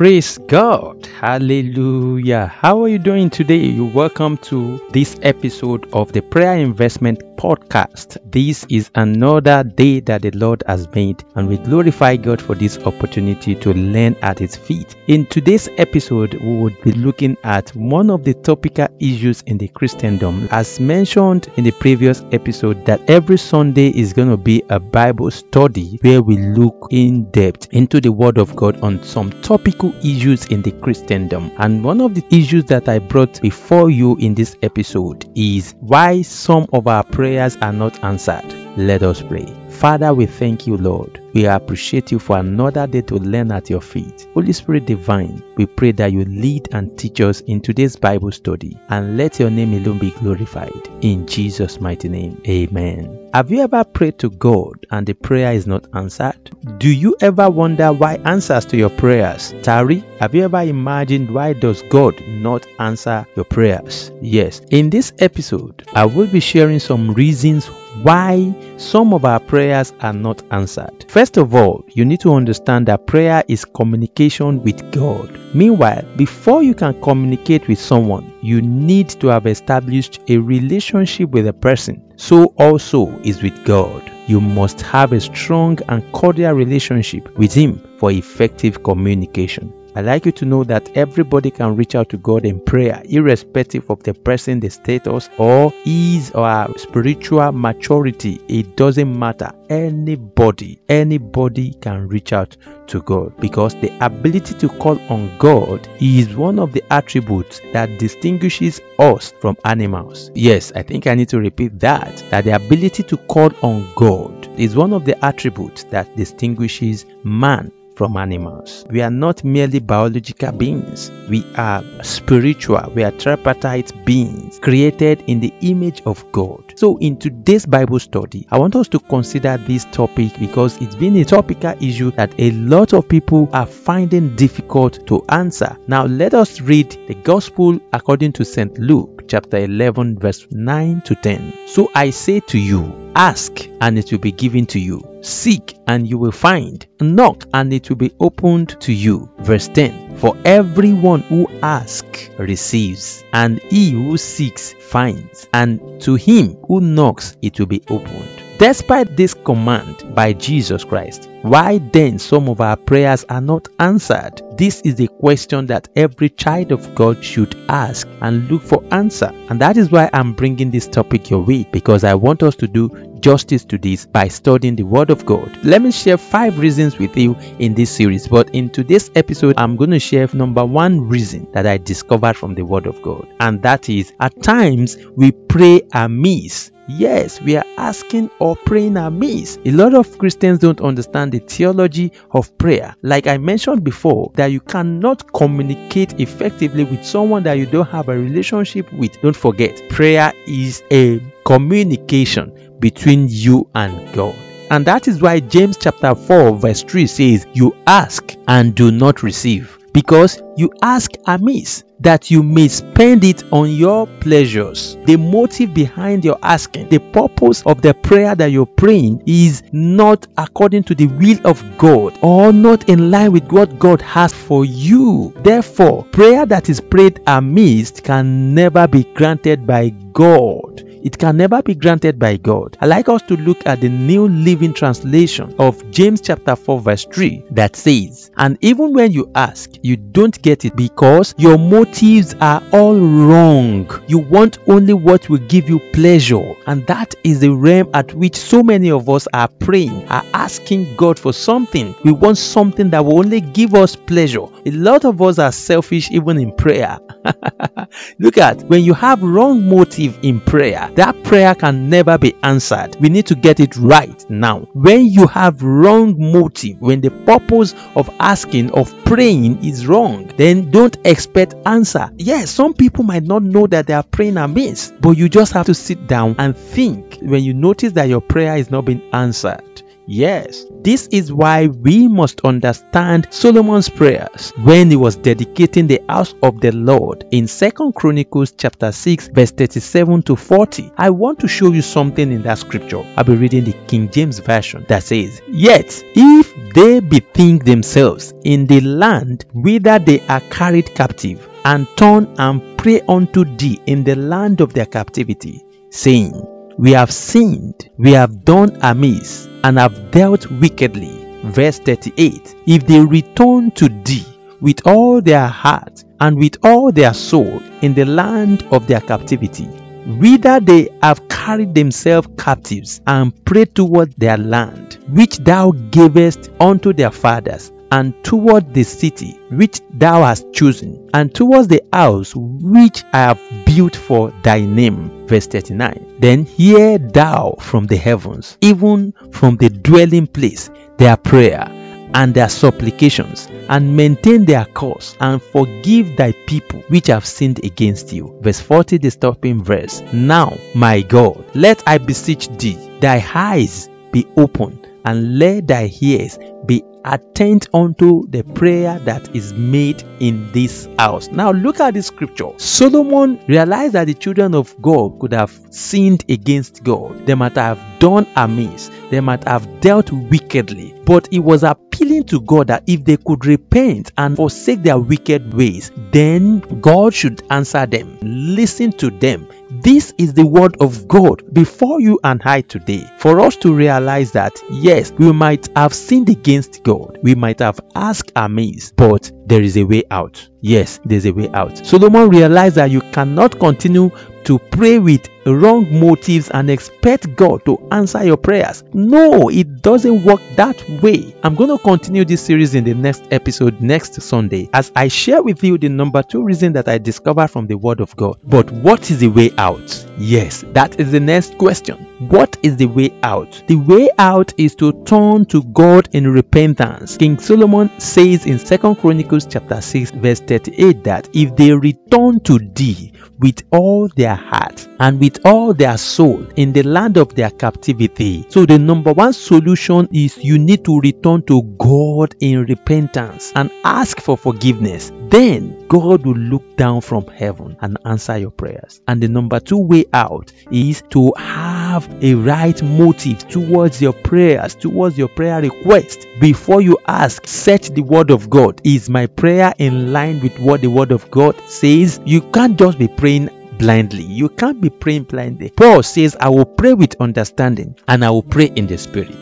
Praise God. Hallelujah. How are you doing today? You welcome to this episode of the Prayer Investment Podcast. This is another day that the Lord has made, and we glorify God for this opportunity to learn at His feet. In today's episode, we would be looking at one of the topical issues in the Christendom. As mentioned in the previous episode, that every Sunday is going to be a Bible study where we look in depth into the Word of God on some topical issues in the Christendom. And one of the issues that I brought before you in this episode is why some of our prayers are not answered. Let us pray. Father, we thank you, Lord. We appreciate you for another day to learn at your feet. Holy Spirit divine, we pray that you lead and teach us in today's Bible study and let your name alone be glorified. In Jesus' mighty name, amen. Have you ever prayed to God and the prayer is not answered? Do you ever wonder why answers to your prayers tarry? Have you ever imagined why does God not answer your prayers? Yes. In this episode, I will be sharing some reasons why some of our prayers are not answered. First of all, you need to understand that prayer is communication with God. Meanwhile, before you can communicate with someone, you need to have established a relationship with a person. So also is with God. You must have a strong and cordial relationship with Him for effective communication. I'd like you to know that everybody can reach out to God in prayer, irrespective of the person, the status, or ease or spiritual maturity. It doesn't matter. Anybody, anybody can reach out to God because the ability to call on God is one of the attributes that distinguishes us from animals. Yes, I think I need to repeat that. That the ability to call on God is one of the attributes that distinguishes man from animals. We are not merely biological beings, we are spiritual, we are tripartite beings created in the image of God. So, in today's Bible study, I want us to consider this topic because it's been a topical issue that a lot of people are finding difficult to answer. Now, let us read the Gospel according to St. Luke, chapter 11, verse 9 to 10. So, I say to you, ask and it will be given to you. Seek and you will find. Knock and it will be opened to you. Verse 10 For everyone who asks receives, and he who seeks finds, and to him who knocks it will be opened. Despite this command by Jesus Christ, why then some of our prayers are not answered? This is a question that every child of God should ask and look for answer. And that is why I'm bringing this topic your way because I want us to do justice to this by studying the Word of God. Let me share five reasons with you in this series, but in today's episode, I'm going to share number one reason that I discovered from the Word of God, and that is at times we pray amiss. Yes, we are asking or praying amiss. A lot of Christians don't understand the theology of prayer. Like I mentioned before, that you cannot communicate effectively with someone that you don't have a relationship with. Don't forget, prayer is a communication between you and God. And that is why James chapter 4 verse 3 says, You ask and do not receive, because you ask amiss, that you may spend it on your pleasures. The motive behind your asking, the purpose of the prayer that you're praying is not according to the will of God or not in line with what God has for you. Therefore, prayer that is prayed amiss can never be granted by God. It can never be granted by God. I like us to look at the New Living Translation of James chapter 4 verse 3 that says, And even when you ask, you don't get it because your motives are all wrong. You want only what will give you pleasure. And that is the realm at which so many of us are praying, are asking God for something. We want something that will only give us pleasure. A lot of us are selfish even in prayer. Look at when you have wrong motive in prayer, that prayer can never be answered. We need to get it right now. When you have wrong motive, when the purpose of asking, of praying is wrong, then don't expect answer. Yes, some people might not know that they are praying amiss, but you just have to sit down and think when you notice that your prayer is not being answered Yes, this is why we must understand Solomon's prayers when he was dedicating the house of the Lord in 2 Chronicles chapter 6 verse 37 to 40. I want to show you something in that scripture. I'll be reading the King James version that says, Yet if they bethink themselves in the land whither they are carried captive, and turn and pray unto thee in the land of their captivity, saying, We have sinned, we have done amiss, and have dealt wickedly. Verse 38 If they return to thee with all their heart and with all their soul in the land of their captivity, whither they have carried themselves captives and prayed toward their land, which thou gavest unto their fathers, and toward the city which thou hast chosen, and towards the house which I have built for thy name. Verse 39. Then hear thou from the heavens, even from the dwelling place, their prayer and their supplications, and maintain their cause, and forgive thy people which have sinned against you. Verse 40, the stopping verse. Now, my God, let I beseech thee, thy eyes be open, and let thy ears be attend unto the prayer that is made in this house. Now look at this scripture. Solomon realized that the children of God could have sinned against God. They might have done amiss. They might have dealt wickedly. But he was appealing to God that if they could repent and forsake their wicked ways, then God should answer them. Listen to them this is the word of God before you and I today. For us to realize that, yes, we might have sinned against God, we might have asked amiss, but there is a way out. Yes, there's a way out. Solomon realized that you cannot continue to pray with wrong motives and expect God to answer your prayers. No, it doesn't work that way. I'm going to continue this series in the next episode next Sunday as I share with you the number two reason that I discovered from the Word of God. But what is the way out? Yes, that is the next question. What is the way out? The way out is to turn to God in repentance. King Solomon says in 2 Chronicles chapter 6 verse 38 that if they return to thee with all their heart and with all their soul in the land of their captivity. So the number one solution is you need to return to God in repentance and ask for forgiveness. Then God will look down from heaven and answer your prayers. And the number two way out is to have a right motive towards your prayers, towards your prayer request. Before you ask, search the word of God. Is my prayer in line with what the word of God says? You can't just be praying blindly. You can't be praying blindly. Paul says, I will pray with understanding and I will pray in the spirit.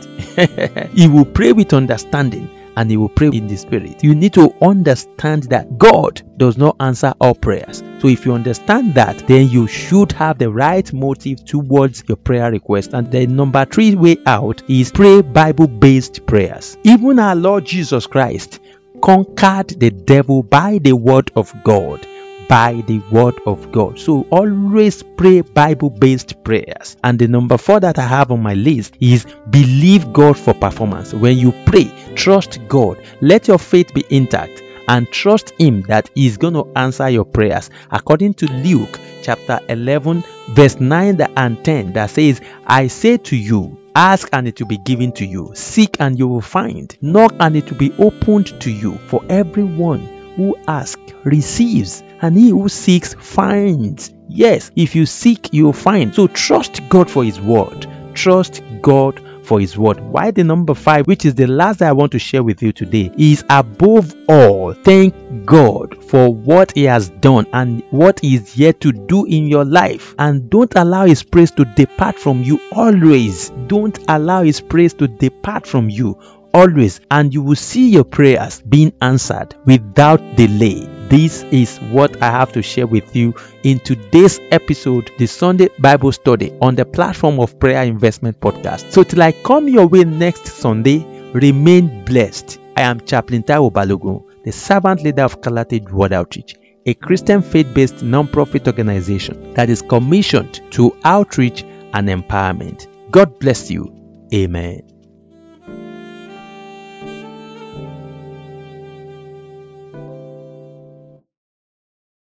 he will pray with understanding and he will pray in the spirit. You need to understand that God does not answer all prayers. So if you understand that, then you should have the right motive towards your prayer request. And the number three way out is pray Bible based prayers. Even our Lord Jesus Christ conquered the devil by the word of God by the word of God. So always pray Bible based prayers. And the number four that I have on my list is believe God for performance. When you pray, trust God. Let your faith be intact and trust Him that He's going to answer your prayers. According to Luke chapter 11, verse 9 and 10, that says, I say to you, Ask and it will be given to you. Seek and you will find. Knock and it will be opened to you. For everyone who asks receives, and he who seeks finds. Yes, if you seek, you'll find. So trust God for His word. Trust God for His word. Why the number five, which is the last I want to share with you today, is above all, thank God for what He has done and what He is yet to do in your life. And don't allow His praise to depart from you always. Don't allow His praise to depart from you always. And you will see your prayers being answered without delay. This is what I have to share with you in today's episode, the Sunday Bible study on the platform of Prayer Investment Podcast. So, till I come your way next Sunday, remain blessed. I am Chaplain Taiwo Balogun, the servant leader of Calatage World Outreach, a Christian faith based non-profit organization that is commissioned to outreach and empowerment. God bless you. Amen.